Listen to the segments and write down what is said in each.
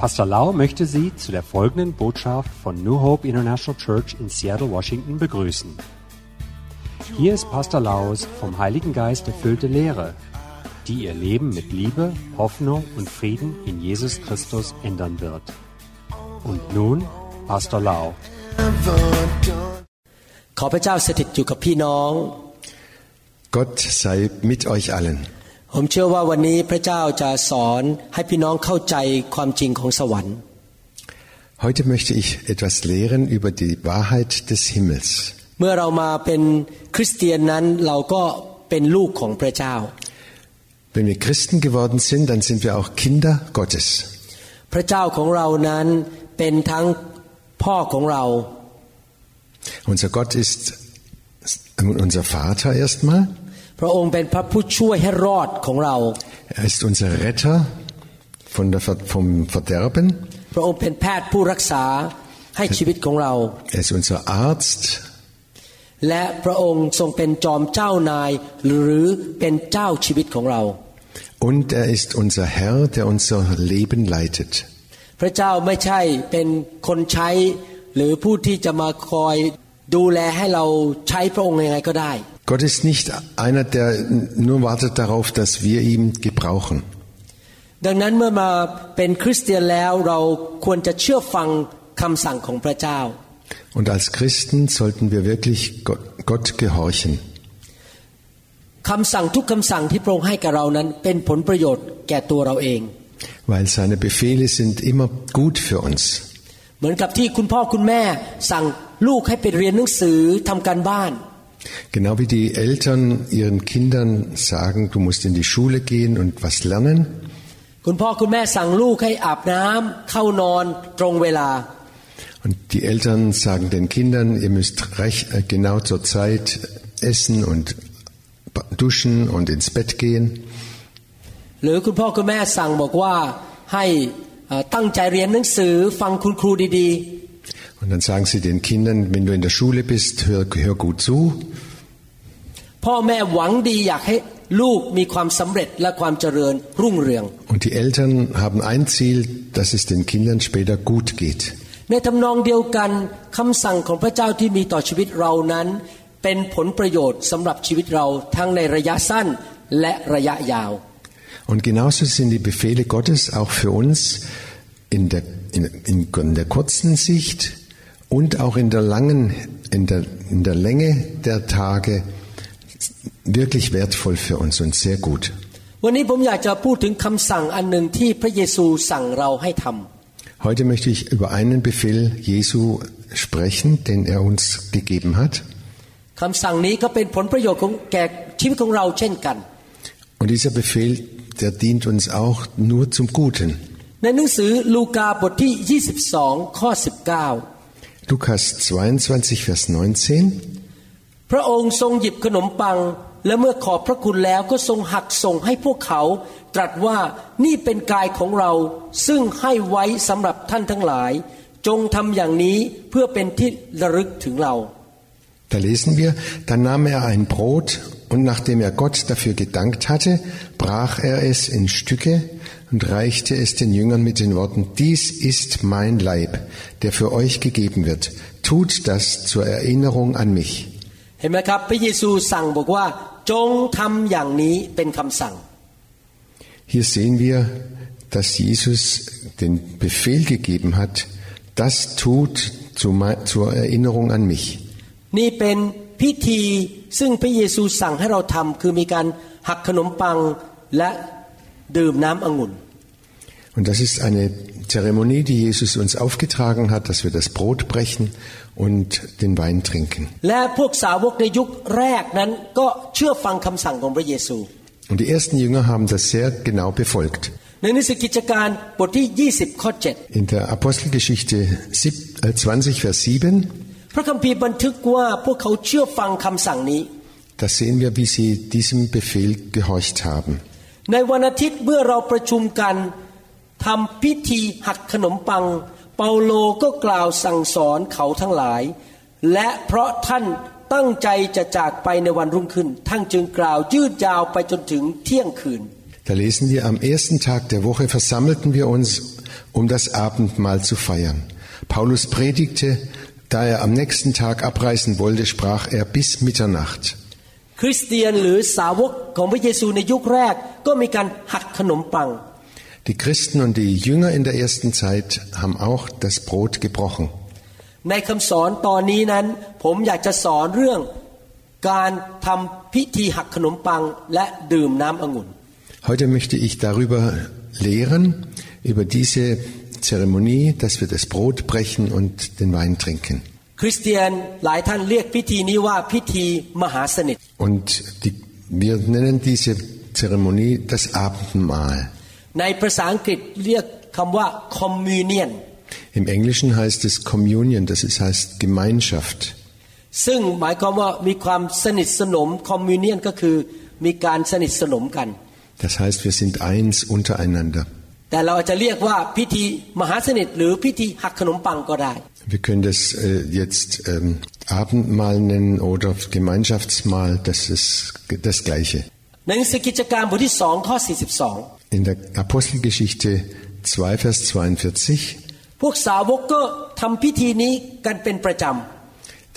Pastor Lau möchte Sie zu der folgenden Botschaft von New Hope International Church in Seattle, Washington begrüßen. Hier ist Pastor Laus vom Heiligen Geist erfüllte Lehre, die Ihr Leben mit Liebe, Hoffnung und Frieden in Jesus Christus ändern wird. Und nun Pastor Lau. ขอพระเจ้าสถิตอยู่กับพี่น้อง Gott sei mit euch allen. ผมเชื่อว่าวันนี้พระเจ้าจะสอนให้พี่น้องเข้าใจความจริงของสวรรค์ Heute möchte ich etwas lehren über die Wahrheit des Himmels. เมื่อเรามาเป็นคริสเตียนนั้นเราก็เป็นลูกของพระเจ้า Wenn wir Christen geworden sind, dann sind wir auch Kinder Gottes. พระเจ้าของเรานั้นเป็นทั้งพ่อของเรา Unser Gott ist unser Vater erstmal. พระองค์เป็นพระผู้ช่วยให้รอดของเรา Er ist unser Retter von der, Ver- vom Verderben. พระองค์เป็นแพทย์ผู้รักษาให้ชีวิตของเรา Er ist unser Arzt และพระองค์ทรงเป็นจอมเจ้านายหรือเป็นเจ้าชีวิตของเรา und er ist unser Herr, der unser Leben leitet. พระเจ้าไม่ใช่เป็นคนใช้หรือผู้ที่จะมาคอยดูแลให้เราใช้พระองค์ยังไงก็ได้ Gott ist nicht einer, der nur wartet darauf, dass wir ihn gebrauchen. ดังนั้นเมื่อมาเป็นคริสเตียนแล้วเราควรจะเชื่อฟังคำสั่งของพระเจ้า Und als Christen sollten wir wirklich Gott, Gott gehorchen. คำสั่งทุกคำสั่งที่พระองค์ให้กับเรานั้น เป็นผลประโยชน์แก่ตัวเราเอง Weil seine Befehle sind immer gut für uns. เหมือนกับที่คุณพ่อคุณแม่สั่งลูกให้ไปเรียนหนังสือทำการบ้าน Genau wie die Eltern ihren Kindern sagen, du musst in die Schule gehen und was lernen. คุณพ่อคุณแม่สั่งลูกให้อาบน้ำเข้านอนตรงเวลา Und die Eltern sagen den Kindern, ihr müsst recht, äh, genau zur Zeit essen und ba- duschen und ins Bett gehen. หรือคุณพ่อคุณแม่สั่งบอกว่าให้เอ่อตั้งใจเรียนหนังสือฟังคุณครูดี Und dann sagen sie den Kindern, wenn du in der Schule bist, hör, hör gut zu. ๆ พ่อแม่หวังดีอยากให้ลูกมีความสำเร็จและความเจริญรุ่งเรือง Und die Eltern haben ein Ziel, dass es den Kindern später gut geht. ในทำนองเดียวกันคำสั่งของพระเจ้าที่มีต่อชีวิตเรานั้น เป็นผลประโยชน์สำหรับชีวิตเราทั้งในระยะสั้นและระยะยาว Und genauso sind die Befehle Gottes auch für uns in der, in, in, in der kurzen Sicht und auch in der langen, in der, in der Länge der Tage wirklich wertvoll für uns und sehr gut. วันนี้ผมอยากจะพูดถึงคำสั่งอันหนึ่งที่พระเยซูสั่งเราให้ทำ Heute möchte ich über einen Befehl Jesu sprechen, den er uns gegeben hat. คำสั่งนี้ก็เป็นผลประโยชน์ของแก่ชีวิตของเราเช่นกัน Und dieser Befehl, der dient uns auch nur zum Guten. ในหนังสือลูกาบทที่ 22 ข้อ Lukas 22, Vers 19. 19 พระองค์ทรงหยิบขนมปัง และเมื่อขอบพระคุณแล้วก็ทรงหักส่งให้พวกเขา ตรัสว่านี่เป็นกายของเรา ซึ่งให้ไว้สำหรับท่านทั้งหลาย จงทำอย่างนี้เพื่อเป็นที่ระลึกถึงเรา Da lesen wir, dann nahm er ein Brot und nachdem er Gott dafür gedankt hatte, brach er es in Stücke und reichte es den Jüngern mit den Worten, dies ist mein Leib, der für euch gegeben wird. Tut das zur Erinnerung an mich. เห็นไหมครับ พระเยซูสั่งบอกว่า จงทำอย่างนี้เป็นคำสั่ง Hier sehen wir, dass Jesus den Befehl gegeben hat, das tut zu mei- zur Erinnerung an mich. นี่เป็นพิธีซึ่งพระเยซูสั่งให้เราทำคือมีการหักขนมปังและดื่มน้ำองุ่น Und das ist eine Zeremonie, die Jesus uns aufgetragen hat, dass wir das Brot brechen und den Wein trinken. และพวกสาวกในยุคแรกนั้นก็เชื่อฟังคำสั่งของพระเยซู Und die ersten Jünger haben das sehr genau befolgt. ในหนังสือกิจการบทที่ 20 ข้อ In der Apostelgeschichte sieb- äh, 20, Vers 7, 7 พระคัมภีร์บันทึกว่าพวกเขาเชื่อฟังคำสั่งนี้ da sehen wir, wie sie diesem Befehl gehorcht haben. ในวันอาทิตย์เมื่อเราประชุมกัน ทำพิธีหักขนมปัง เปาโลก็กล่าวสั่งสอนเขาทั้งหลาย และเพราะท่านตั้งใจจะจากไปในวันรุ่งขึ้น ท่านจึงกล่าวยืดยาวไปจนถึงเที่ยงคืน Da lesen wir, am ersten Tag der Woche versammelten wir uns um das Abendmahl zu feiern. Paulus predigte, da er am nächsten Tag abreisen wollte, sprach er bis Mitternacht. คริสเตียนหรือสาวกของพระเยซูในยุคแรกก็มีการหักขนมปัง Die Christen und die Jünger in der ersten Zeit haben auch das Brot gebrochen. ในคำสอนตอนนี้นั้น ผมอยากจะสอนเรื่องการทำพิธีหักขนมปังและดื่มน้ำองุ่น Heute möchte ich darüber lehren, über diese Zeremonie, dass wir das Brot brechen und den Wein trinken. คริสเตียนหลายท่านเรียกพิธีนี้ว่าพิธีมหาสนิท Und die, wir nennen diese Zeremonie das Abendmahl. ในภาษาอังกฤษเรียกคำว่า communion Im Englischen heißt es Communion, das ist, heißt Gemeinschaft. ซึ่งหมายความว่ามีความสนิทสนม communion ก็คือมีการสนิทสนมกัน Das heißt, wir sind eins untereinander. แต่เราอาจจะเรียกว่าพิธีมหาสนิท หรือพิธีหักขนมปังก็ได้ Wir können das äh, jetzt ähm, Abendmahl nennen oder Gemeinschaftsmahl, das ist das Gleiche. ในหนังสือกิจการบทที่สองข้อ 42 In der Apostelgeschichte 2, Vers 42, พวกสาวกก็ทำพิธีนี้กันเป็นประจ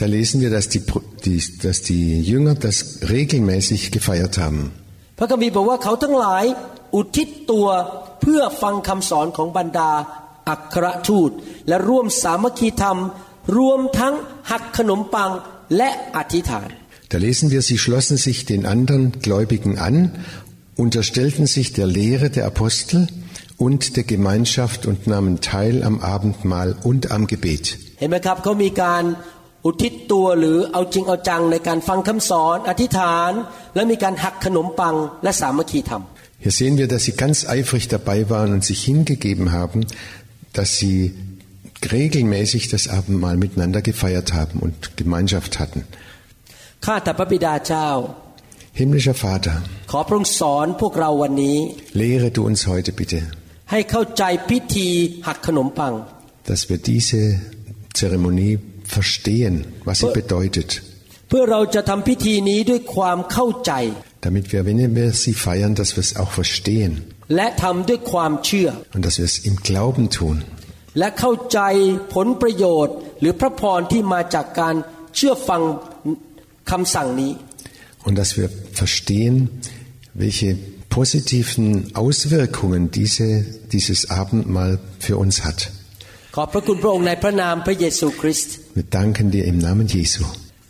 da lesen wir, dass die, Pro- die, dass die Jünger das regelmäßig gefeiert haben. ำพระคัมภีร์บอกว่าเขาทั้งหลายอุทิศตัวเพื่อฟังคำสอนของบรรดาอัครทูต และร่วมสามัคคีธรรม รวมทั้งหักขนมปังและอธิษฐาน Da lesen wir, sie schlossen sich den anderen Gläubigen an, unterstellten sich der Lehre der Apostel und der Gemeinschaft und nahmen teil am Abendmahl und am Gebet. เห็นไหมครับเขามีการอุทิศตัวหรือเอาจริงเอาจังในการฟังคำสอน อธิษฐาน และมีการหักขนมปังและสามัคคีธรรม Hier sehen wir, dass sie ganz eifrig dabei waren und sich hingegeben haben, dass sie regelmäßig das Abendmahl miteinander gefeiert haben und Gemeinschaft hatten. ข้าแต่พระบิดาเจ้า Himmlischer Vater, ขอพระองค์สอนพวกเราวันนี้ lehre du uns heute bitte, ให้เข้าใจพิธีหักขนมปัง dass wir diese Zeremonie verstehen, was sie bedeutet, เพื่อเราจะทำพิธีนี้ด้วยความเข้าใจ damit wir, wenn wir sie feiern, dass wir es auch verstehen และทำด้วยความเชื่อ und dass wir es im Glauben tun และเข้าใจผลประโยชน์ หรือพระพรที่มาจากการเชื่อฟังคำสั่งนี้ und dass wir verstehen, welche positiven Auswirkungen diese, dieses Abendmahl für uns hat. ขอบพระคุณพระองค์ในพระนามพระเยซูคริสต์ Wir danken dir im Namen Jesu.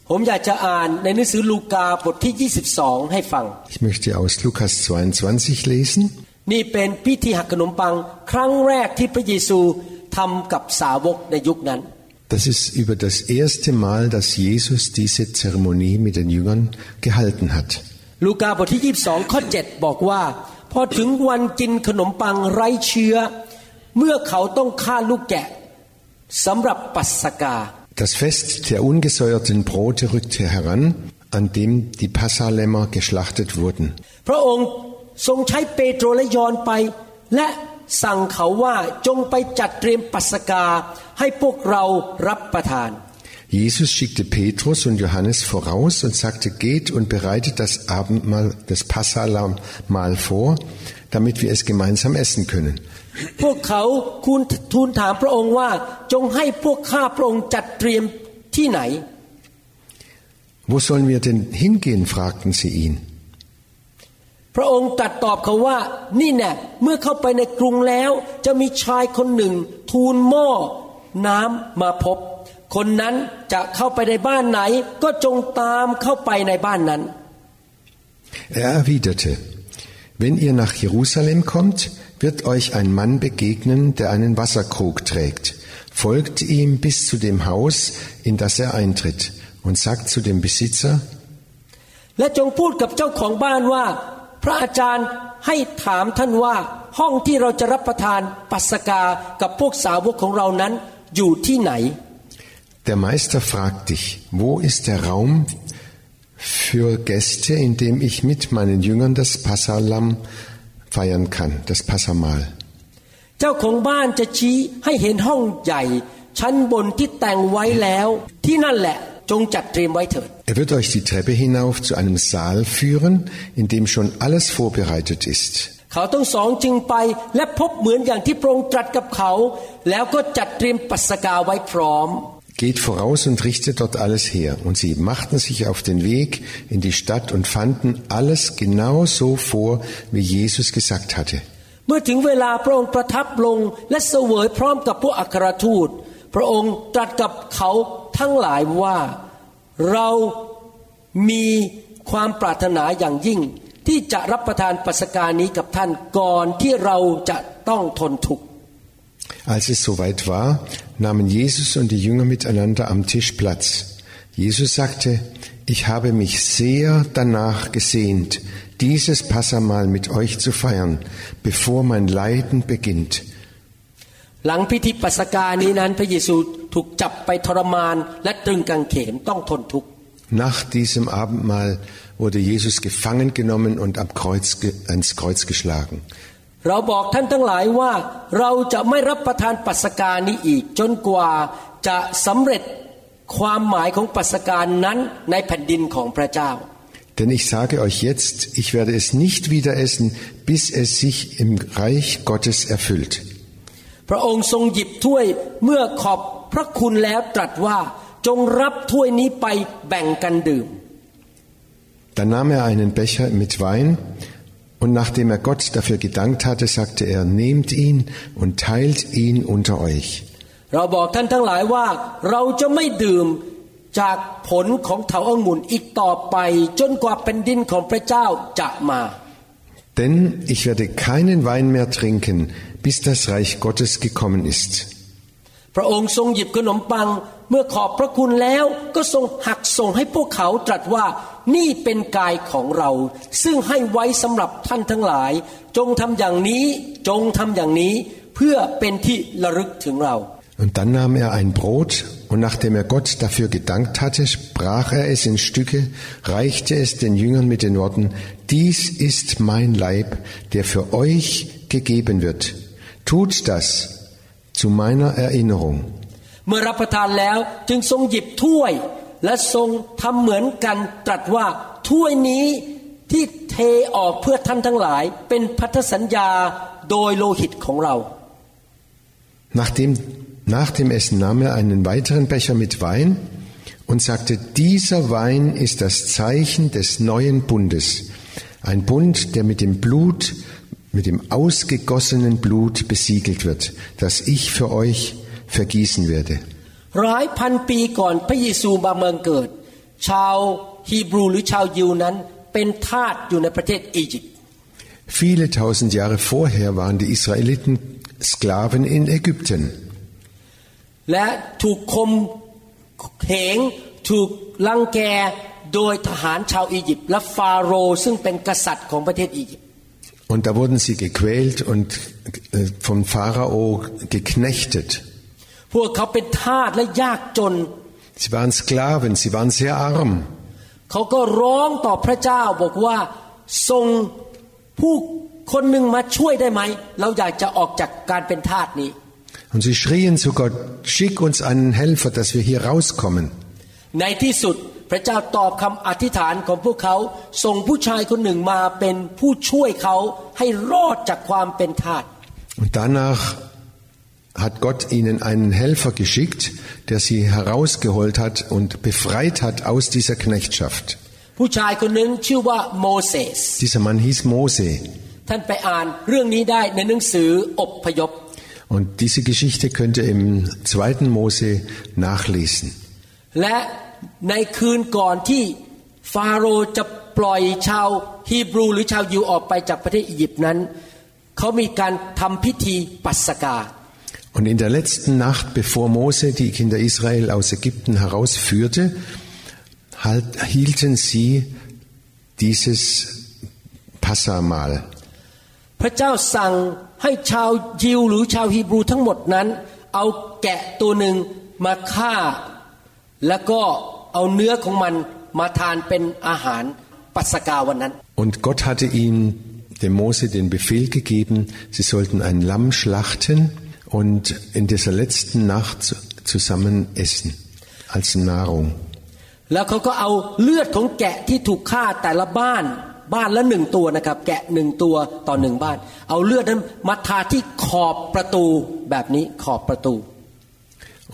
ผมอยากจะอ่านในหนังสือลูกาบทที่ 22 ให้ฟัง Ich möchte aus Lukas 22 lesen. นี่เป็นพิธีหักขนมปัง ครั้งแรกที่พระเยซูทำกับสาวกในยุคนั้น Das ist über das erste Mal, dass Jesus diese Zeremonie mit den Jüngern gehalten hat. ลูกาบทที่ 22 ข้อ 7 บอกว่า พอถึงวันกินขนมปังไร้เชื้อ เมื่อเขาต้องฆ่าลูกแกะสำหรับปัสกา Das Fest der ungesäuerten Brote rückte heran, an dem die Passalämmer geschlachtet wurden. พระองค์ทรงใช้เปโตรและยอห์นไป และสั่งเขาว่าจงไปจัดเตรียมปัสกาให้พวกเรารับประทาน Jesus schickte Petrus und Johannes voraus und sagte, geht und bereitet das Abendmahl, das Passahlamahl vor, damit wir es gemeinsam essen können. พวกเขาคูณทูลถามพระองค์ว่าจงให้พวกข้าพระองค์จัดเตรียมที่ไหน Wo sollen wir denn hingehen? fragten sie ihn. พระองค์ตรัดตอบเขาว่า นี่แน่เมื่อเข้าไปในกรุงแล้ว จะมีชายคนหนึ่ง ทูลหม้อน้ำมาพบ คนนั้นจะเข้าไปในบ้านไหน ก็จงตามเข้าไปในบ้านนั้น Er erwiderte, wenn ihr nach Jerusalem kommt, wird euch ein Mann begegnen, der einen Wasserkrug trägt. Folgt ihm bis zu dem Haus, in das er eintritt, und sagt zu dem Besitzer, และจงพูดกับเจ้าของบ้านว่า พระอาจารย์ให้ถามท่านว่า ห้องที่เราจะรับประทานปัสกากับพวกสาวกของเรานั้นอยู่ที่ไหน Der Meister fragt dich, wo ist der Raum für Gäste, in dem ich mit meinen Jüngern das Passalam feiern kann, das Passamahl? เจ้าของบ้านจะชี้ให้เห็นห้องใหญ่ ชั้นบนที่แต่งไว้แล้ว ที่นั่นแหละจงจัดเตรียมไว้เถิด Er wird euch die Treppe hinauf zu einem Saal führen, in dem schon alles vorbereitet ist. เขาทั้งสองจึงไปและพบเหมือนอย่างที่พระองค์ตรัสกับเขา แล้วก็จัดเตรียมปัสกาไว้พร้อม Geht voraus und richtet dort alles her. Und sie machten sich auf den Weg in die Stadt und fanden alles genau so vor, wie Jesus gesagt hatte. เมื่อถึงเวลาพระองค์ประทับลงและเสวยพร้อมกับพวกอัครทูต พระองค์ตรัสกับเขาทั้งหลายว่าเรามีความปรารถนาอย่างยิ่ง ที่จะรับประทานปัสกานี้กับท่านก่อนที่เราจะต้องทนทุกข์ Als es soweit war, nahmen Jesus und die Jünger miteinander am Tisch Platz. Jesus sagte, ich habe mich sehr danach gesehnt, dieses Passamal mit euch zu feiern, bevor mein Leiden beginnt. หลังพิธีปัสกานี้นั้นพระเยซูถูกจับไปทรมานและตรึงกางเขนต้องทนทุกข์ Nach diesem Abendmahl wurde Jesus gefangen genommen und am Kreuz, ge- ans Kreuz geschlagen. เราบอกท่านทั้งหลายว่าเราจะไม่รับประทานปัสกานี้อีกจนกว่าจะสำเร็จความหมายของปัสกานั้นในแผ่นดินของพระเจ้า Denn ich sage euch jetzt, ich werde es nicht wieder essen, bis es sich im Reich Gottes erfüllt. พระองค์ทรงหยิบถ้วยเมื่อขอบพระคุณแล้วตรัสว่าจงรับถ้วยนี้ไปแบ่งกันดื่ม Dann nahm er einen Becher mit Wein Und nachdem er Gott dafür gedankt hatte, sagte er, nehmt ihn und teilt ihn unter euch. Denn ich werde keinen Wein mehr trinken, bis das Reich Gottes gekommen ist. พระองค์ทรงหยิบขนมปังเมื่อขอบพระคุณแล้วก็ทรงหักส่งให้พวกเขาตรัสว่านี่เป็นกายของเรา ซึ่งให้ไว้สำหรับท่านทั้งหลาย จงทำอย่างนี้จงทำอย่างนี้เพื่อเป็นที่ระลึกถึงเรา Und dann nahm er ein Brot und nachdem er Gott dafür gedankt hatte, brach er es in Stücke, reichte es den Jüngern mit den Worten, dies ist mein Leib, der für euch gegeben wird. Tut das zu meiner Erinnerung. เมื่อรับประทานแล้วจึงทรงหยิบถ้วย และทรงทำเหมือนกันตรัสว่าถ้วยนี้ที่เทออกเพื่อท่านทั้งหลาย เป็นพันธสัญญาโดยโลหิตของเรา Nachdem, nach dem Essen nahm er einen weiteren Becher mit Wein und sagte, dieser Wein ist das Zeichen des neuen Bundes. Ein Bund, der mit dem Blut, mit dem ausgegossenen Blut besiegelt wird, das ich für euch vergießen werde. ร้อยพันปีก่อนพระเยซูมาเมืองเกิด ชาวฮีบรูหรือชาวยิวนั้นเป็นทาสอยู่ในประเทศอียิปต์ Viele tausend Jahre vorher waren die Israeliten Sklaven in Ägypten. และถูกคมเหงถูกลังแกโดยทหารชาวอียิปต์และฟาโรห์ซึ่งเป็นกษัตริย์ของประเทศอียิปต์ Und da wurden sie gequält und äh, vom Pharao geknechtet. พวกเขาเป็นทาสและยากจน Sie waren Sklaven, sie waren sehr arm. เขาก็ร้องต่อพระเจ้าบอกว่าทรงผู้คนหนึ่งมาช่วยได้ไหม เราอยากจะออกจากการเป็นทาสนี้ Und sie schrien zu Gott, schick uns einen Helfer, dass wir hier rauskommen. ในที่สุดพ ระเจ้าตอบคำอธิษฐานของพวกเขาส่งผู้ชายคนหนึ่งมาเป็นผู้ช่วยเขาให้รอดจากความเป็นทาส Und danach hat Gott ihnen einen Helfer geschickt, der sie herausgeholt hat und befreit hat aus dieser Knechtschaft. ผู้ชายคนหนึ่งชื่อว่าโมเสส Dieser Mann hieß Mose. ท่านไปอ่านเรื่องนี้ได้ในหนังสืออบพยพ Und diese Geschichte könnt ihr im zweiten Mose nachlesen. และ ในคืนก่อนที่ฟาโรห์จะปล่อยชาวฮีบรูหรือชาวยิวออกไปจากประเทศอียิปต์นั้นเขามีการทำพิธีปัสกา Und in der letzten Nacht, bevor Mose die Kinder Israel aus Ägypten herausführte, halt, hielten sie dieses Passamahl. พระเจ้าสั่งให้ชาวยิวหรือชาวฮีบรูทั้งหมดนั้น เอาแกะตัวหนึ่งมาฆ่า แล้วก็ เอาเนื้อของมันมาทานเป็นอาหารปัสกาวันนั้น Und Gott hatte ihm, dem Mose, den Befehl gegeben, sie sollten ein Lamm schlachten und in dieser letzten Nacht zu- zusammen essen als Nahrung. แล้วเขาก็เอาเลือดของแกะที่ถูกฆ่าแต่ละบ้านบ้านละหนึ่งตัวนะครับ แกะหนึ่งตัวต่อหนึ่งบ้าน เอาเลือดนั้นมาทาที่ขอบประตูแบบนี้ขอบประตู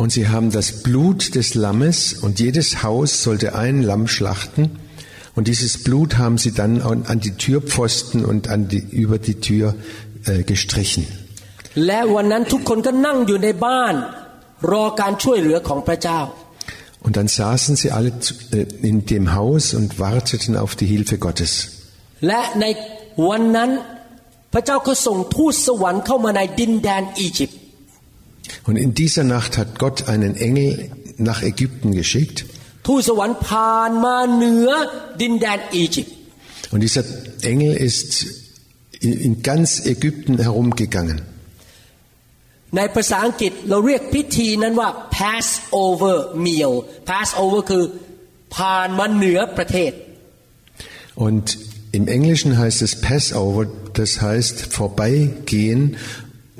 Und sie haben das Blut des Lammes und jedes Haus sollte ein Lamm schlachten. Und dieses Blut haben sie dann an an die Türpfosten und an die, über die Tür äh, gestrichen. และวันนั้นทุกคนก็นั่งอยู่ในบ้าน รอการช่วยเหลือของพระเจ้า Und dann saßen sie alle zu- äh, in dem Haus und warteten auf die Hilfe Gottes. และในวันนั้นพระเจ้าก็ส่งทูตสวรรค์เข้ามาในดินแดนอียิปต์ Und in dieser Nacht hat Gott einen Engel nach Ägypten geschickt. Und dieser Engel ist in ganz Ägypten herumgegangen. Und im Englischen heißt es Passover, das heißt vorbeigehen,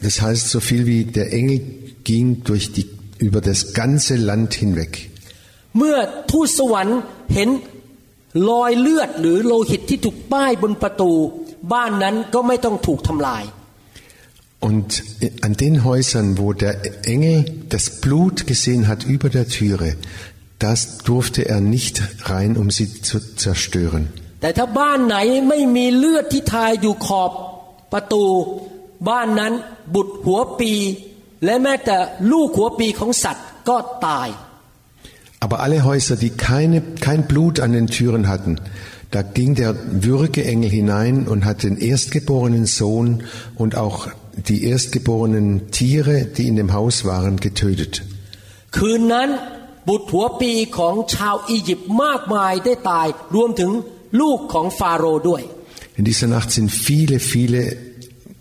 das heißt so viel wie der Engel ging durch die, über das ganze Land hinweg. เมื่อทูตสวรรค์เห็นรอยเลือดหรือโลหิตที่ถูกป้ายบนประตู บ้านนั้นก็ไม่ต้องถูกทำลาย Und an den Häusern, wo der Engel das Blut gesehen hat über der Türe, das durfte er nicht rein, um sie zu zerstören. แต่ถ้าบ้านไหนไม่มีเลือดที่ทายอยู่ขอบประตู บ้านนั้นบุตรหัวปี และแม้แต่ลูกหัวปีของสัตว์ก็ตาย Aber alle Häuser, die keine, kein Blut an den Türen hatten, da ging der Würgeengel hinein und hat den erstgeborenen Sohn und auch die erstgeborenen Tiere, die in dem Haus waren, getötet. คืนนั้นบุตรหัวปีของชาวอียิปต์มากมายได้ตาย รวมถึงลูกของฟาโรห์ด้วย In dieser Nacht sind viele, viele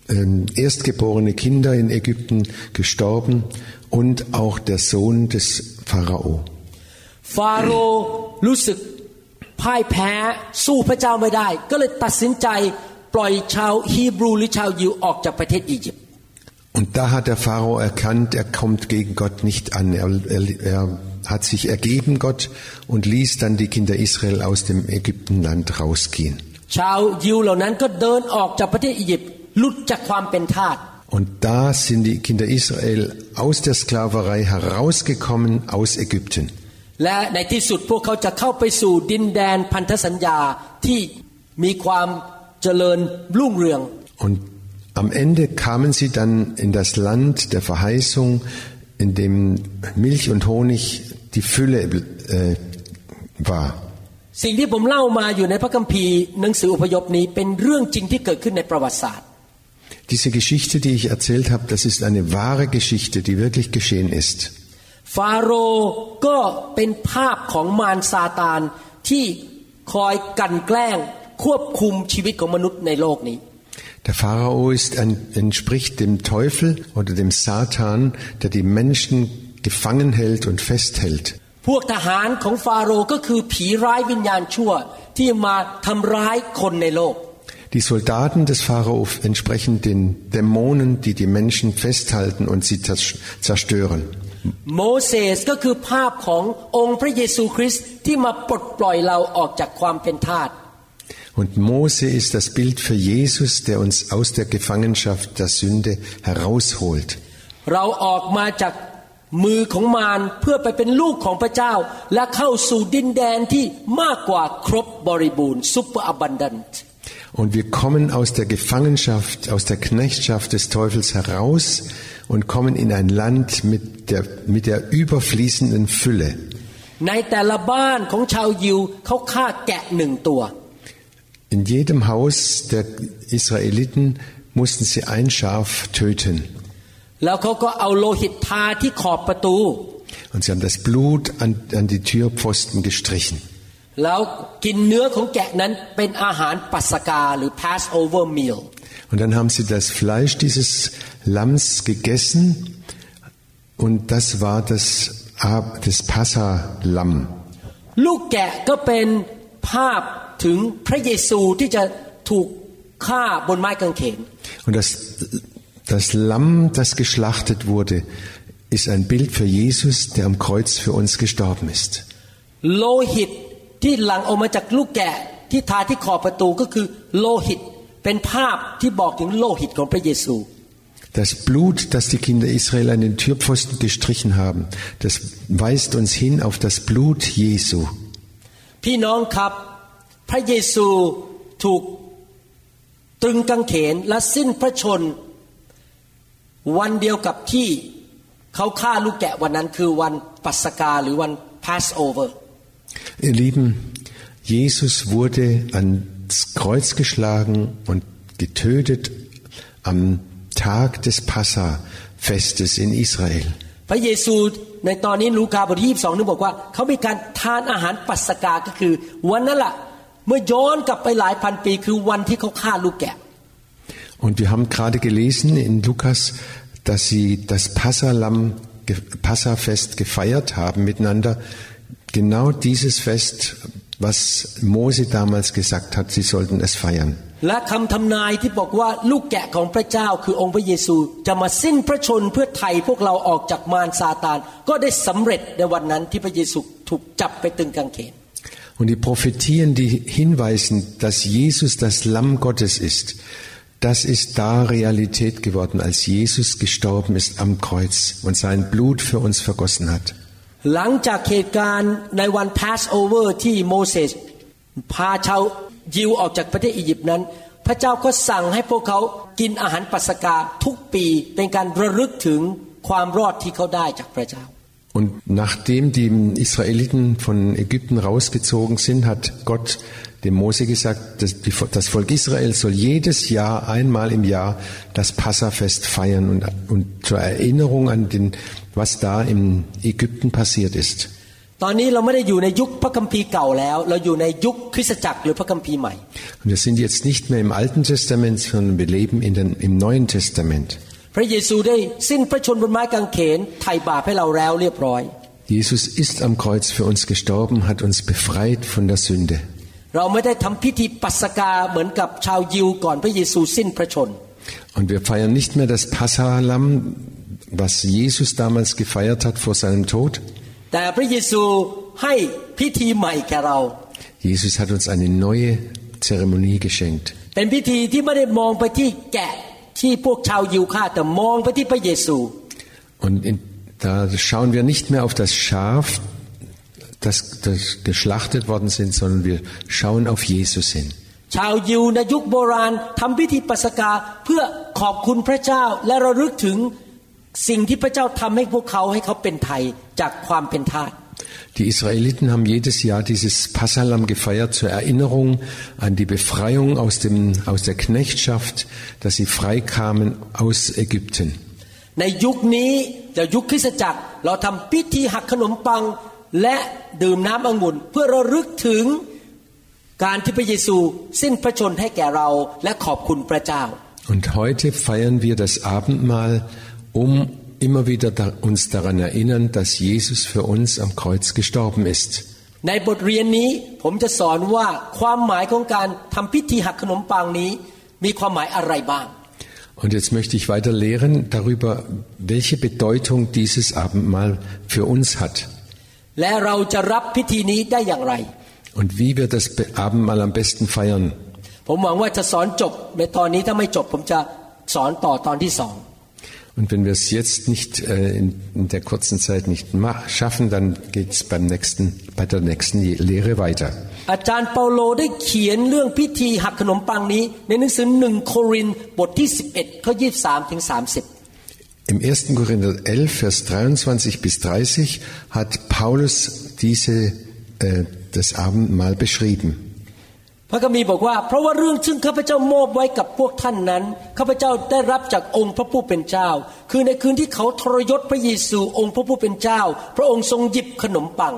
ähm, erstgeborene Kinder in Ägypten gestorben und auch der Sohn des Pharao. ฟาโรห์รู้สึกพ่ายแพ้สู้พระเจ้าไม่ได้ ก็เลยตัดสินใจปล่อยชาวฮีบรูหรือชาวยิวออกจากประเทศอียิปต์ Und da hat der Pharao erkannt, er kommt gegen Gott nicht an. Er, er, er hat sich ergeben Gott und ließ dann die Kinder Israel aus dem Ägyptenland rausgehen. ชาวยิวเหล่านั้นก็เดินออกจากประเทศอียิปต์หลุดจากความเป็นทาส Und da sind die Kinder Israel aus der Sklaverei herausgekommen aus Ägypten. และในที่สุดพวกเขาจะเข้าไปสู่ดินแดนพันธสัญญาที่มีความเจริญรุ่งเรือง Und am Ende kamen sie dann in das Land der Verheißung, in dem Milch und Honig die Fülle äh, war. สิ่งที่ผมเล่ามาอยู่ในพระคัมภีร์หนังสืออพยพนี้เป็นเรื่องจริงที่เกิดขึ้นในประวัติศาสตร์ Diese Geschichte, die ich erzählt habe, das ist eine wahre Geschichte, die wirklich geschehen ist. ฟาโรห์ก็เป็นภาพของมารซาตานที่คอยกลั่นแกล้งควบคุมชีวิตของมนุษย์ในโลกนี้ Der Pharao ist ein, entspricht dem Teufel oder dem Satan, der die Menschen gefangen hält und festhält. พวกทหารของฟาโรห์ก็คือผีร้ายวิญญาณชั่วที่มาทำร้ายคนในโลก Die Soldaten des Pharao entsprechen den Dämonen, die die Menschen festhalten und sie zers- zerstören. โมเสสก็คือภาพขององค์พระเยซูคริสต์ที่มาปลดปล่อยเราออกจากความเป็นทาส Und Mose ist das Bild für Jesus, der uns aus der Gefangenschaft der Sünde herausholt. Und wir kommen aus der Gefangenschaft, aus der Knechtschaft des Teufels heraus und kommen in ein Land mit der, mit der überfließenden Fülle. In jedem Haus der Israeliten mussten sie ein Schaf töten. Und sie haben das Blut an, an die Türpfosten gestrichen. แล้วกินเนื้อของแกะนั้นเป็นอาหารปัสกาหรือ Passover meal Und dann haben sie das Fleisch dieses Lamms gegessen und das war das, Ab- das Passa-Lamm. ลูกแกะก็เป็นภาพถึงพระเยซูที่จะถูกฆ่าบนไม้กางเขน Und das, das Lamm, das geschlachtet wurde, ist ein Bild für Jesus, der am Kreuz für uns gestorben ist. โลหิต ที่หลั่งออกมาจากลูกแกะที่ทาที่ขอบประตูก็คือโลหิตเป็นภาพที่บอกถึงโลหิตของพระเยซู Das Blut, das die Kinder Israel an den Türpfosten gestrichen haben, das weist uns hin auf das Blut Jesu. พี่น้องครับ พระเยซูถูกตรึงกางเขนและสิ้นพระชน วันเดียวกับที่เขาฆ่าลูกแกะวันนั้นคือวันปัสกาหรือวัน Passover Ihr Lieben, Jesus wurde ans Kreuz geschlagen und getötet am Tag des Passa-Festes in Israel. พระเยซูในตอนนี้ลูกาบทที่22นึกบอกว่า เขามีการทานอาหารปัสกาก็คือ วันนั้นแหละเมื่อย้อนกลับไปหลายพันปี คือวันที่เขาฆ่าลูกแกะ Und wir haben gerade gelesen in Lukas, dass sie das Passalam, Passafest gefeiert haben miteinander. Genau dieses Fest, was Mose damals gesagt hat, sie sollten es feiern. และคำทำนายที่บอกว่าลูกแกะของพระเจ้าคือองค์พระเยซู จะมาสิ้นพระชนเพื่อไถ่พวกเราออกจากมารซาตาน ก็ได้สำเร็จในวันนั้นที่พระเยซูถูกจับไปตึงกางเขน Und die Prophetien, die hinweisen, dass Jesus das Lamm Gottes ist, das ist da Realität geworden, als Jesus gestorben ist am Kreuz und sein Blut für uns vergossen hat. หลังจากเหตุการณ์ในวัน Passover ที่โมเสสพาชาวยิวออกจากประเทศอียิปต์นั้น พระเจ้าก็สั่งให้พวกเขากินอาหารปัสกาทุกปีเป็นการระลึกถึงความรอดที่เขาได้จากพระเจ้า Und nachdem die Israeliten von Ägypten rausgezogen sind, hat Gott dem Mose gesagt, dass die, das Volk Israel soll jedes Jahr einmal im Jahr das Passafest feiern und, und zur Erinnerung an den, was da in Ägypten passiert ist. ตอนนี้เราไม่ได้อยู่ในยุคพระคัมภีร์เก่าแล้ว เราอยู่ในยุคคริสตจักรหรือพระคัมภีร์ใหม่ Und wir sind jetzt nicht mehr im Alten Testament, sondern wir leben in den, im Neuen Testament. พระเยซูได้สิ้นพระชนม์บนไม้กางเขนไถ่บาปให้เราแล้วเรียบร้อย Jesus ist am Kreuz für uns gestorben, hat uns befreit von der Sünde. เราไม่ได้ทำพิธีปัสกาเหมือนกับชาวยิวก่อนพระเยซูสิ้นพระชนม์ Und wir feiern nicht mehr das Passalam, was Jesus damals gefeiert hat vor seinem Tod. แต่พระเยซูให้พิธีใหม่แก่เรา Jesus hat uns eine neue Zeremonie geschenkt. เป็นพิธีที่ไม่ได้มองไปที่แกะที่พวกชาวยิวฆ่าแต่มองไปที่พระเยซู Und in, da schauen wir nicht mehr auf das Schaf, das, das geschlachtet worden sind, sondern wir schauen auf Jesus hin. ชาวยิวในยุคโบราณทำพิธีปัสกาเพื่อขอบคุณพระเจ้า และระลึกถึง สิ่งที่พระเจ้าทำให้พวกเขาให้เขาเป็นไทยจากความเป็นทาส Die Israeliten haben jedes Jahr dieses Passalam gefeiert zur Erinnerung an die Befreiung aus, dem, aus der Knechtschaft, dass sie frei kamen aus Ägypten. ในยุคนี้แต่ยุคคริสตจักรเราทำพิธีหักขนมปังและดื่มน้ำองุ่นเพื่อระลึกถึงการที่พระเยซูสิ้นพระชนให้แก่เราและขอบคุณพระเจ้า Und heute feiern wir das Abendmahl, um immer wieder da, uns daran erinnern, dass Jesus für uns am Kreuz gestorben ist. ในบทเรียนนี้ผมจะสอนว่าความหมายของการทำพิธีหักขนมปังนี้ มีความหมายอะไรบ้าง Und jetzt möchte ich weiter lehren darüber, welche Bedeutung dieses Abendmahl für uns hat และเราจะรับพิธีนี้ได้อย่างไร und wie wir das Be- Abendmahl am besten feiern. ผมหวังว่าจะสอนจบในตอนนี้ถ้าไม่จบผมจะสอนต่อตอนที่สอง Und wenn wir es jetzt nicht äh, in, in der kurzen Zeit nicht ma- schaffen, dann geht es beim nächsten, bei der nächsten Je- Lehre weiter. อาจารย์เปาโลได้เขียนเรื่องพิธีหักขนมปังนี้ ในหนังสือหนึ่งโครินธ์บทที่ 11ข้อ23ถึง30 Im 1. Korinther 11, Vers 23 bis 30 hat Paulus diese, äh, das Abendmahl beschrieben. พระคัมภีร์บอกว่า เพราะว่าเรื่องซึ่งข้าพเจ้ามอบไว้กับพวกท่านนั้นข้าพเจ้าได้รับจากองค์พระผู้เป็นเจ้า คือในคืนที่เขาทรยศพระเยซูองค์พระผู้เป็นเจ้า พระองค์ทรงหยิบขนมปัง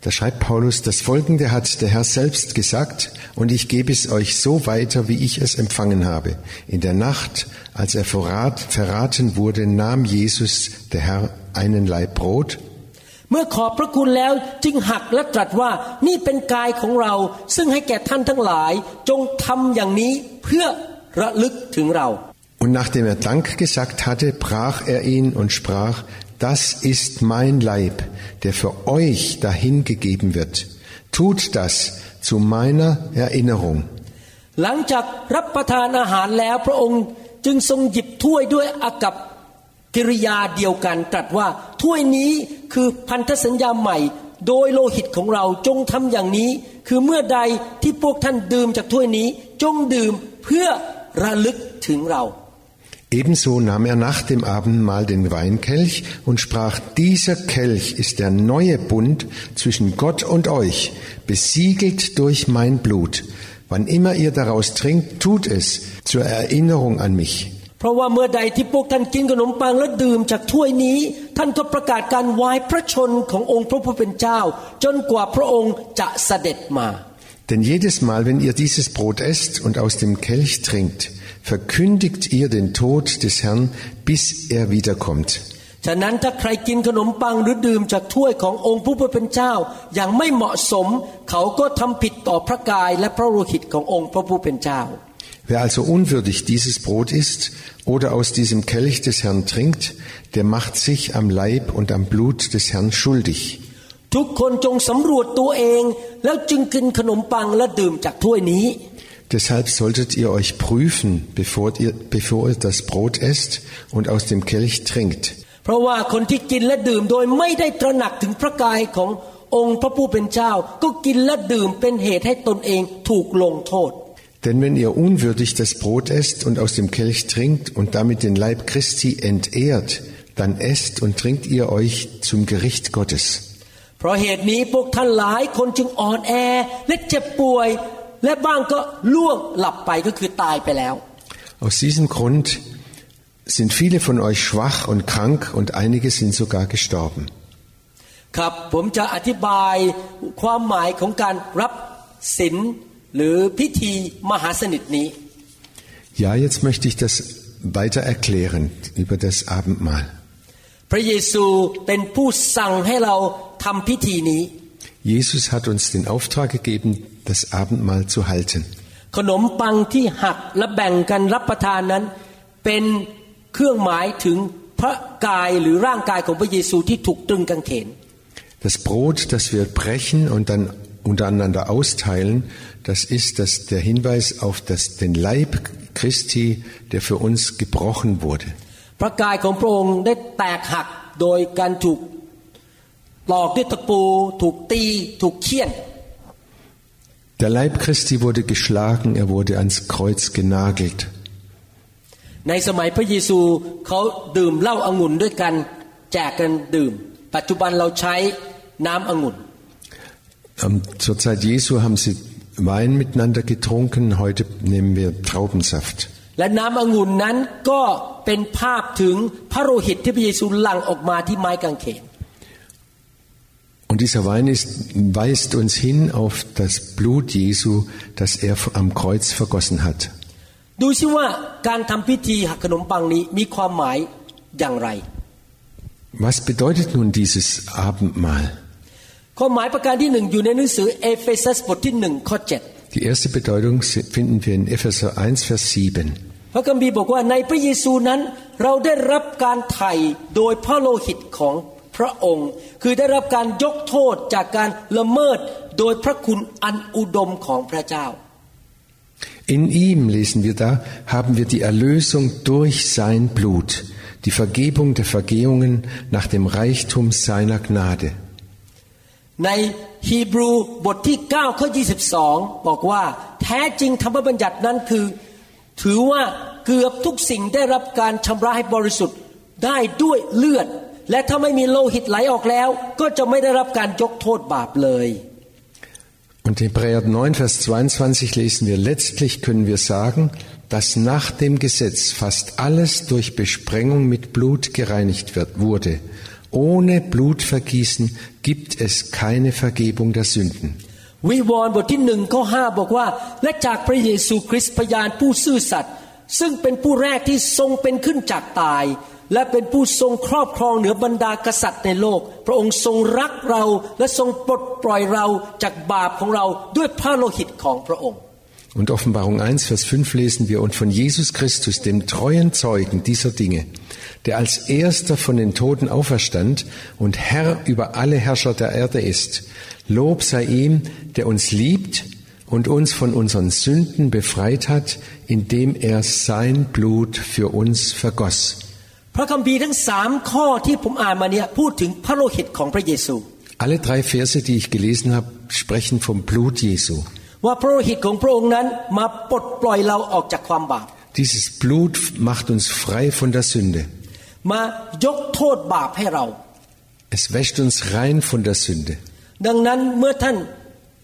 Da schreibt Paulus, das Folgende hat der Herr selbst gesagt, und ich gebe es euch so weiter, wie ich es empfangen habe. In der Nacht, als er verrat, verraten wurde, nahm Jesus, der Herr, einen Laib Brot, เมื่อขอบพระคุณแล้วจึงหักและตรัสว่านี่เป็นกายของเรา ซึ่งให้แก่ท่านทั้งหลาย จงทำอย่างนี้เพื่อระลึกถึงเรา und nachdem er Dank gesagt hatte, brach er ihn und sprach, das ist mein Leib, der für euch dahingegeben wird. Tut das zu meiner Erinnerung. หลังจากรับประทานอาหารแล้วพระองค์จึงทรงหยิบถ้วยด้วยอากับ กิริยาเดียวกันตรัสว่าถ้วยนี้คือพันธสัญญาใหม่ โดยโลหิตของเราจงทำอย่างนี้ คือเมื่อใดที่พวกท่านดื่มจากถ้วยนี้ จงดื่มเพื่อระลึกถึงเรา Ebenso nahm er nach dem Abendmahl den Weinkelch und sprach, dieser Kelch ist der neue Bund zwischen Gott und euch, besiegelt durch mein Blut. Wann immer ihr daraus trinkt, tut es zur Erinnerung an mich. เพราะว่าเมื่อใดที่พวกท่านกินขนมปังและดื่มจากถ้วยนี้ ท่านก็ประกาศการวายพระชนขององค์พระผู้เป็นเจ้า จนกว่าพระองค์จะเสด็จมา Denn jedes Mal, wenn ihr dieses Brot esst und aus dem Kelch trinkt, verkündigt ihr den Tod des Herrn, bis er wiederkommt. ฉะนั้นถ้าใครกินขนมปังหรือดื่มจากถ้วยขององค์ผู้เป็นเจ้าอย่างไม่เหมาะสม เขาก็ทำผิดต่อพระกายและพระโลหิตขององค์พระผู้เป็นเจ้า Wer also unwürdig dieses Brot isst oder aus diesem Kelch des Herrn trinkt, der macht sich am Leib und am Blut des Herrn schuldig. ทุกคนจงสำรวจตัวเอง แล้วจึงกินขนมปังและดื่มจากถ้วยนี้ Deshalb solltet ihr euch prüfen, bevor ihr, bevor ihr das Brot esst und aus dem Kelch trinkt. เพราะว่าคนที่กินและดื่มโดยไม่ได้ตระหนักถึงพระกายขององค์พระผู้เป็นเจ้า ก็กินและดื่มเป็นเหตุให้ตนเองถูกลงโทษ Denn wenn ihr unwürdig das Brot esst und aus dem Kelch trinkt und damit den Leib Christi entehrt, dann esst und trinkt ihr euch zum Gericht Gottes. เพราะเหตุนี้พวกท่านหลายคนจึงอ่อนแอและเจ็บป่วย และบ้างก็ล่วงหลับไปก็คือตายไปแล้ว Aus diesem Grund sind viele von euch schwach und krank und einige sind sogar gestorben. ครับผมจะอธิบายความหมายของการรับศีล หรือพิธีมหาสนิทนี้ Ja, jetzt möchte ich das weiter erklären über das Abendmahl. พระเยซูเป็นผู้สั่งให้เราทำพิธีนี้ Jesus hat uns den Auftrag gegeben, das Abendmahl zu halten. ขนมปังที่หักและแบ่งกันรับประทานนั้น เป็นเครื่องหมายถึงพระกายหรือร่างกายของพระเยซูที่ถูกตรึงกางเขน Das Brot, das wir brechen und dann untereinander austeilen, das ist das, der Hinweis auf das, den Leib Christi, der für uns gebrochen wurde. พระกายของพระองค์ได้แตกหักโดยการถูกหลอกด้วยตะปู ถูกตี ถูกเคี่ยน Der Leib Christi wurde geschlagen, er wurde ans Kreuz genagelt. ในสมัยพระเยซูเขาดื่มเหล้าอางุ่นด้วยกันแจกกันดื่ม ปัจจุบันเราใช้น้ำองุ่น Ähm, Zur Zeit Jesu haben sie Wein miteinander getrunken, heute nehmen wir Traubensaft. และน้ำองุ่นนั้นก็เป็นภาพถึงพระโลหิตที่พระเยซูหลั่งออกมาที่ไม้กางเขน Und dieser Wein ist, weist uns hin auf das Blut Jesu, das er am Kreuz vergossen hat. ดูซิว่าการทำพิธีหักขนมปังนี้มีความหมายอย่างไร Was bedeutet nun dieses Abendmahl? ความหมายประการที่หนึ่งอยู่ในหนังสือเอเฟซัสบทที่หนึ่งข้อ Die erste Bedeutung finden wir in Epheser 1, Vers 7. 7พระคัมภีร์บอกว่าในพระเยซูนั้นเราได้รับการไถ่โดยพระโลหิตของพระองค์ คือได้รับการยกโทษจากการละเมิดโดยพระคุณอันอุดมของพระเจ้า In ihm, lesen wir da, haben wir die Erlösung durch sein Blut, die Vergebung der Vergehungen nach dem Reichtum seiner Gnade. ในฮีบรูบทที่9ข้อ22 บอกว่า แท้จริงธรรมบัญญัตินั้นคือ ถือว่าเกือบทุกสิ่งได้รับการชำระให้บริสุทธิ์ได้ด้วยเลือด และถ้าไม่มีโลหิตไหลออกแล้ว ก็จะไม่ได้รับการยกโทษบาปเลย Und in Hebräer 9, Vers 22 lesen wir, letztlich können wir sagen, dass nach dem Gesetz fast alles durch Besprengung mit Blut gereinigt wird, wurde. Ohne Blutvergießen gibt es keine Vergebung der Sünden. วิวรณ์บทที่หนึ่งข้อห้าบอกว่า และจากพระเยซูคริสต์พยานผู้ซื่อสัตย์ซึ่งเป็นผู้แรกที่ทรงเป็นขึ้นจากตาย และเป็นผู้ทรงครอบครองเหนือบรรดากษัตริย์ในโลก พระองค์ทรงรักเราและทรงปลดปล่อยเราจากบาปของเราด้วยพระโลหิตของพระองค์ Und Offenbarung 1, Vers 5 lesen wir, und von Jesus Christus, dem treuen Zeugen dieser Dinge, der als erster von den Toten auferstand und Herr über alle Herrscher der Erde ist. Lob sei ihm, der uns liebt und uns von unseren Sünden befreit hat, indem er sein Blut für uns vergoss. พระคัมภีร์ทั้งสามข้อที่ผมอ่านมาเนี่ยพูดถึงพระโลหิตของพระเยซู Alle drei Verse, die ich gelesen habe, sprechen vom Blut Jesu. ว่าพระโลหิตของพระองค์นั้นมาปลดปล่อยเราออกจากความบาป Dieses Blut macht uns frei von der Sünde. มายกโทษบาปให้เรา Es wäscht uns rein von der Sünde. ดังนั้นเมื่อท่าน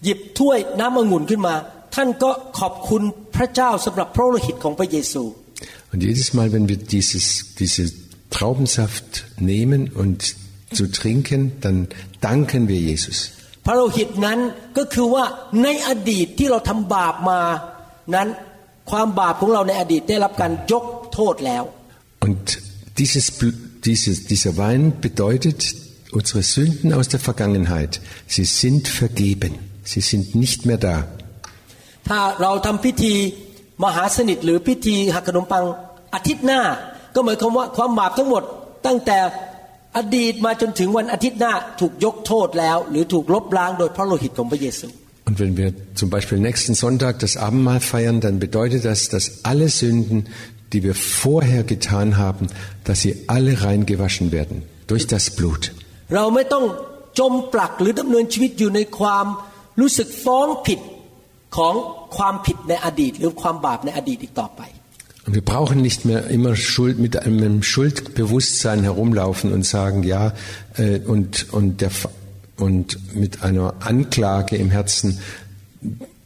หยิบถ้วยน้ำองุ่นขึ้นมา ท่านก็ขอบคุณพระเจ้าสำหรับพระโลหิตของพระเยซู Und jedes Mal, wenn wir dieses, diese Traubensaft nehmen und zu trinken, dann danken wir Jesus. พระโลหิตนั้นก็คือว่าในอดีตที่เราทำบาปมานั้นความบาปของเราในอดีตได้รับการยกโทษแล้ว Und dieses, Bl- dieses, dieser Wein bedeutet, unsere Sünden aus der Vergangenheit, sie sind vergeben. Sie sind nicht mehr da. ถ้าเราทำพิธีมหาสนิทหรือพิธีหักขนมปังอาทิตย์หน้า ก็หมายความว่าความบาปทั้งหมด ตั้งแต่อดีตมาจนถึงวันอาทิตย์หน้าถูกยกโทษแล้ว หรือถูกลบล้างโดยพระโลหิตของพระเยซู Und wenn wir zum Beispiel nächsten Sonntag das Abendmahl feiern, dann bedeutet das, dass alle Sünden, die wir vorher getan haben, dass sie alle reingewaschen werden durch das Blut. Und wir brauchen nicht mehr immer Schuld, mit einem Schuldbewusstsein herumlaufen und sagen, ja, äh, und, und, der, und mit einer Anklage im Herzen,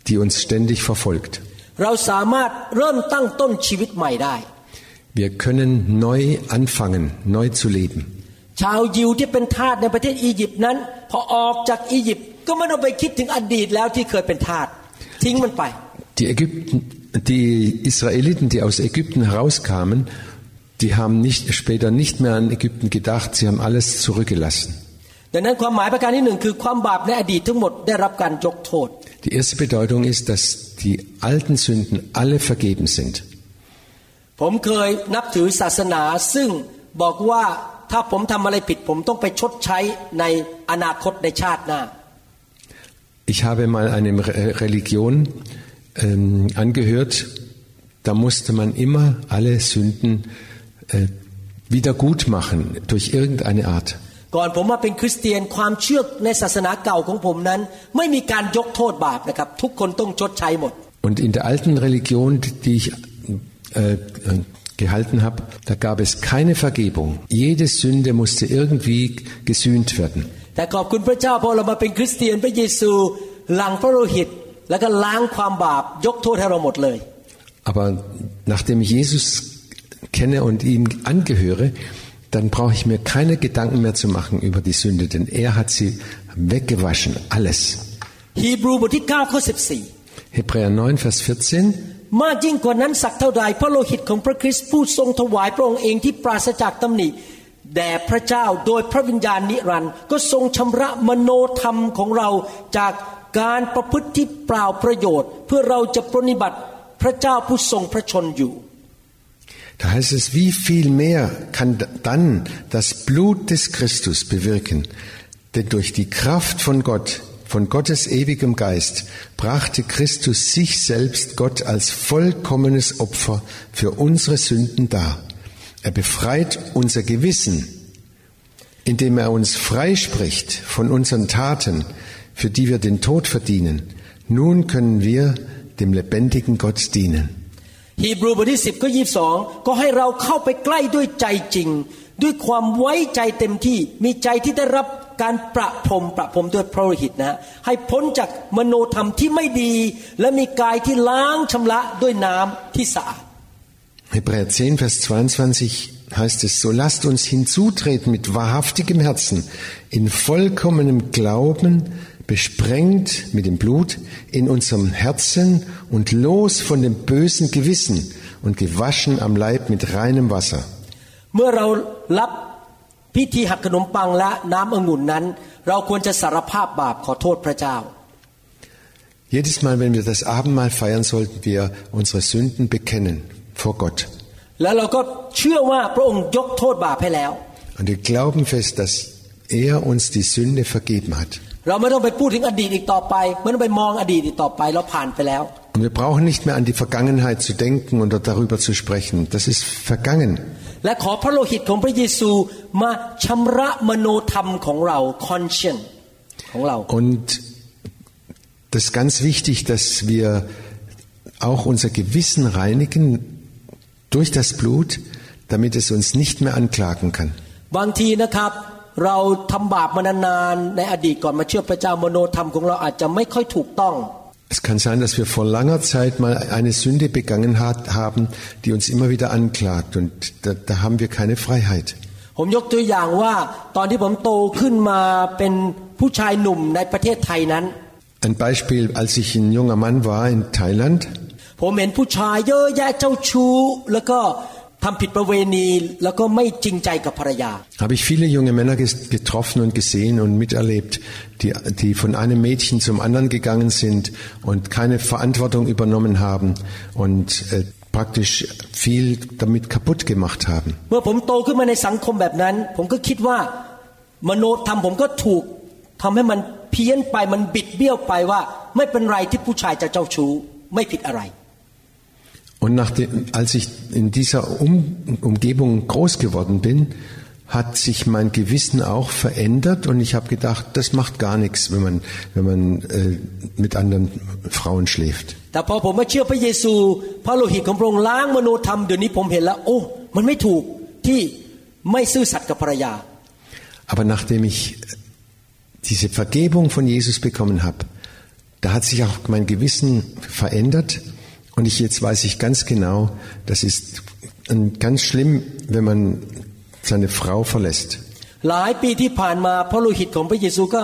die uns ständig verfolgt. เราสามารถเริ่มตั้งต้นชีวิตใหม่ได้ Wir können neu anfangen, neu zu leben. ชาวยิวที่เป็นทาสในประเทศอียิปต์นั้น พอออกจากอียิปต์ก็ไม่ต้องไปคิดถึงอดีตแล้วที่เคยเป็นทาสทิ้งมันไป Die Ägypten, die Israeliten, die aus Ägypten herauskamen, die haben nicht, später nicht mehr an Ägypten gedacht, sie haben alles zurückgelassen. Die erste Bedeutung ist, dass die alten Sünden alle vergeben sind. Ich habe mal eine Religion ähm, angehört, da musste man immer alle Sünden äh, wieder gut machen durch irgendeine Art. ก่อนผมมาเป็นคริสเตียนความเชื่อในศาสนาเก่าของผมนั้น ไม่มีการยกโทษบาปนะครับ ทุกคนต้องชดใช้หมด Und in der alten Religion, die ich äh, äh, gehalten habe, da gab es keine Vergebung. Jede Sünde musste irgendwie gesühnt werden. แต่ขอบคุณพระเจ้าพอเรามาเป็นคริสเตียนพระเยซูหลังพระโลหิต แล้วก็ล้างความบาป ยกโทษให้เราหมดเลย Aber nachdem ich Jesus kenne und ihm angehöre, dann brauche ich mir keine Gedanken mehr zu machen über die Sünde, denn er hat sie weggewaschen, alles. ฮีบรูบทที่9ข้อ14 Hebräer 9, Vers 14. มากยิ่งกว่านั้นสักเท่าใดพระโลหิตของพระคริสต์ผู้ทรงถวายพระองค์เองที่ปราศจากตำหนิแด่พระเจ้าโดยพระวิญญาณนิรันดร์ก็ทรงชำระมโนธรรมของเราจากการประพฤติที่เปล่าประโยชน์ เพื่อเราจะปรนนิบัติพระเจ้าผู้ทรงพระชนอยู่ da heißt es, wie viel mehr kann dann das Blut des Christus bewirken? Denn durch die Kraft von Gott, von Gottes ewigem Geist, brachte Christus sich selbst Gott als vollkommenes Opfer für unsere Sünden dar. Er befreit unser Gewissen, indem er uns freispricht von unseren Taten, für die wir den Tod verdienen. Nun können wir dem lebendigen Gott dienen. ฮีบรูบทที่ 10ข้อ22 ก็ให้เราเข้าไปใกล้ด้วยใจจริง ด้วยความไว้ใจเต็มที่มีใจที่ได้รับการประพรมประพรมด้วยพระโลหิตนะฮะให้พ้นจากมโนธรรมที่ไม่ดี และมีกายที่ล้างชำระด้วยน้ำที่สะอาด Hebräer 10, Vers 22 heißt es, so lasst uns hinzutreten mit wahrhaftigem Herzen, in vollkommenem Glauben, besprengt mit dem Blut in unserem Herzen und los von dem bösen Gewissen und gewaschen am Leib mit reinem Wasser. เมื่อเรารับพิธีหักขนมปังและน้ำองุ่นนั้น เราควรจะสารภาพบาปขอโทษพระเจ้า Jedes Mal, wenn wir das Abendmahl feiern, sollten wir unsere Sünden bekennen vor Gott. แล้วเราก็เชื่อว่าพระองค์ยกโทษบาปให้แล้ว Und wir glauben fest, dass er uns die Sünde vergeben hat. เราไม่ต้องไปพูดถึงอดีตอีกต่อไปไม่ต้องไปมองอดีตอีกต่อไปเราผ่านไปแล้ว Und wir brauchen nicht mehr an die Vergangenheit zu denken oder darüber zu sprechen. Das ist vergangen. และขอพระโลหิตของพระเยซูมาชำระมโนธรรมของเรา conscience ของเรา Und das ist ganz wichtig, dass wir auch unser Gewissen reinigen durch das Blut, damit es uns nicht mehr anklagen kann. บางทีนะครับ เราทำบาปมานานๆในอดีตก่อนมาเชื่อพระเจ้ามโนธรรมของเราอาจจะไม่ค่อยถูกต้อง Es kann sein, dass wir vor langer Zeit mal eine Sünde begangen hat, haben, die uns immer wieder anklagt und da, da haben wir keine Freiheit. ผมยกตัวอย่างว่าตอนที่ผมโตขึ้นมาเป็นผู้ชายหนุ่มในประเทศไทยนั้น Ein Beispiel, als ich ein junger Mann war in Thailand, ผมเห็นผู้ชายเยอะแยะเจ้าชู้แล้วก็ Habe ich viele junge Männer getroffen und gesehen und miterlebt, die, die von einem Mädchen zum anderen gegangen sind und keine Verantwortung übernommen haben und äh, praktisch viel damit kaputt gemacht haben. Und nachdem, als ich in dieser um Umgebung groß geworden bin, hat sich mein Gewissen auch verändert und ich habe gedacht, das macht gar nichts, wenn man, wenn man äh, mit anderen Frauen schläft. Aber nachdem ich diese Vergebung von Jesus bekommen habe, da hat sich auch mein Gewissen verändert und ich jetzt weiß ich ganz genau, das ist ein- ganz schlimm, wenn man seine Frau verlässt. หลายปีที่ผ่านมาพระโลหิตของพระเยซูก็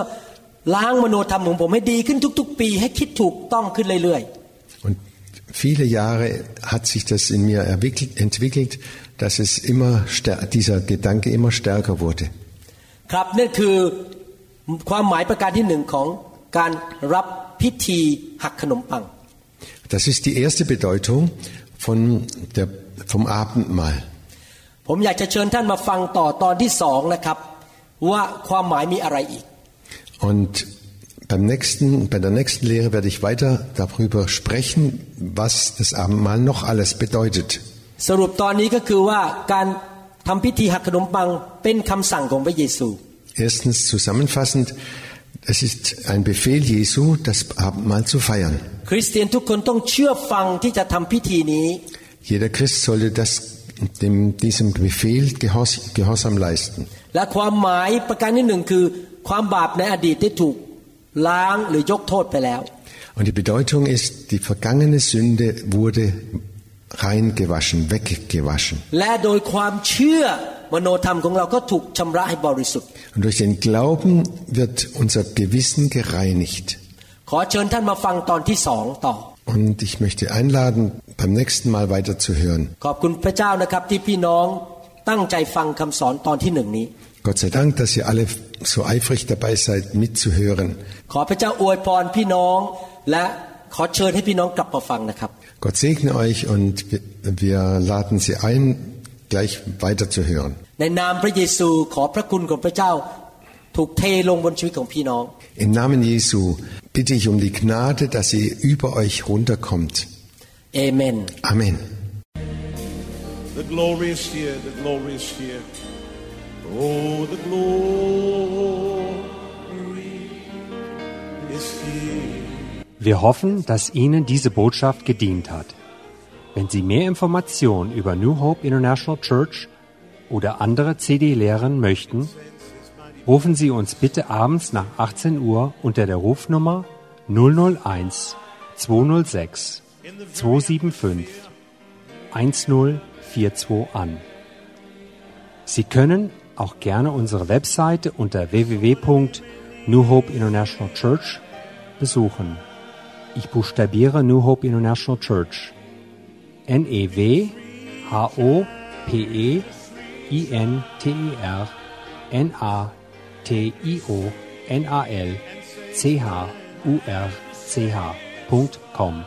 ล้างมโนธรรมของผมให้ดีขึ้นทุก ๆ ปีให้คิดถูกต้องขึ้นเรื่อย Und viele Jahre hat sich das in mir erwickelt, entwickelt, dass es immer stär- dieser Gedanke immer stärker wurde. ๆ ครับนั่นคือความหมายประการที่หนึ่งของการรับพิธีหักขนมปัง Das ist die erste Bedeutung von der, vom Abendmahl. ผมอยากจะเชิญท่านมาฟังต่อตอนที่สองนะครับ ว่าความหมายมีอะไรอีก Und beim nächsten, bei der nächsten Lehre werde ich weiter darüber sprechen, was das Abendmahl noch alles bedeutet. สรุปตอนนี้ก็คือว่าการทำพิธีหักขนมปังเป็นคำสั่งของพระเยซู Erstens zusammenfassend, es ist ein Befehl Jesu, das Abendmahl zu feiern. คริสเตียนทุกคนต้องเชื่อฟังที่จะทำพิธีนี้ Jeder Christ sollte das, dem, diesem Befehl Gehors, Gehorsam leisten. และความหมายประการที่หนึ่งคือ ความบาปในอดีตได้ถูกล้างหรือยกโทษไปแล้ว Und die Bedeutung ist, die vergangene Sünde wurde reingewaschen, weggewaschen. และโดยความเชื่อ มโนธรรมของเราก็ถูกชำระให้บริสุทธิ์ Und durch den Glauben wird unser Gewissen gereinigt. ขอเชิญท่านมาฟังตอนที่สองต่อ Und ich möchte einladen, beim nächsten Mal weiterzuhören. ขอบคุณพระเจ้านะครับที่พี่น้องตั้งใจฟังคำสอนตอนที่หนึ่งนี้ Gott sei Dank, dass ihr alle so eifrig dabei seid, mitzuhören. ขอพระเจ้าอวยพรพี่น้อง และขอเชิญให้พี่น้องกลับมาฟังนะครับ Gott segne euch und wir, wir laden Sie ein, gleich weiterzuhören. Im Namen Jesu bitte ich um die Gnade, dass sie über euch runterkommt. Amen. Amen. The glory is here, the glory is here. Oh, the glory is here. Wir hoffen, dass Ihnen diese Botschaft gedient hat. Wenn Sie mehr Informationen über New Hope International Church oder andere CD-Lehren möchten, rufen Sie uns bitte abends nach 18 Uhr unter der Rufnummer 001 206 275 1042 an. Sie können auch gerne unsere Webseite unter www.New Hope International Church besuchen. Ich buchstabiere New Hope International Church. N E W H O P E I N T E R N A T I O N A L C H U R C H .com.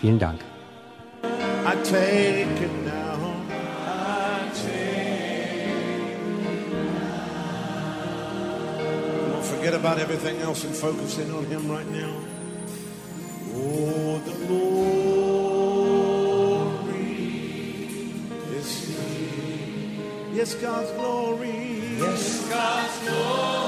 Vielen Dank. I take it forget about everything else and focus in on Him right now. Oh, the Lord. Yes, God's glory. Yes, God's glory.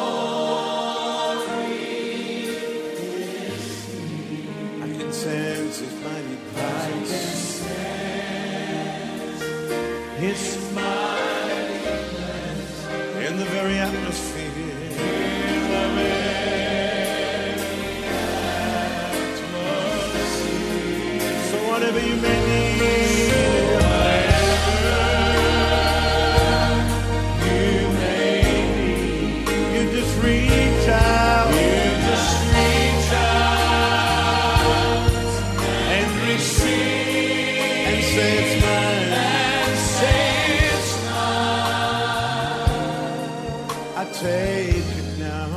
Take it now.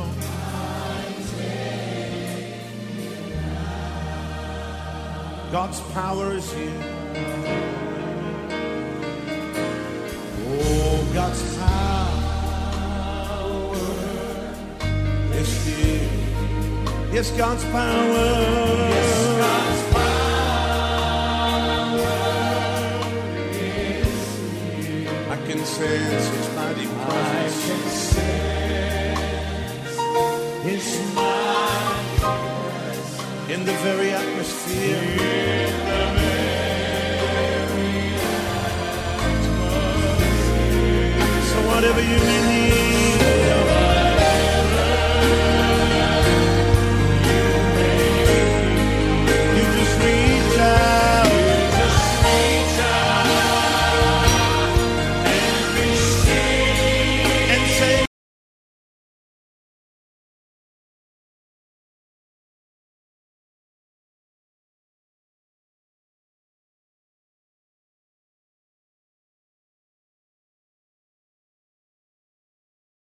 God's power is here. Oh, God's power is here. Yes, God's power. Yes, God's power is here. I can sense His mighty presence. Very atmosphere. So whatever you may need.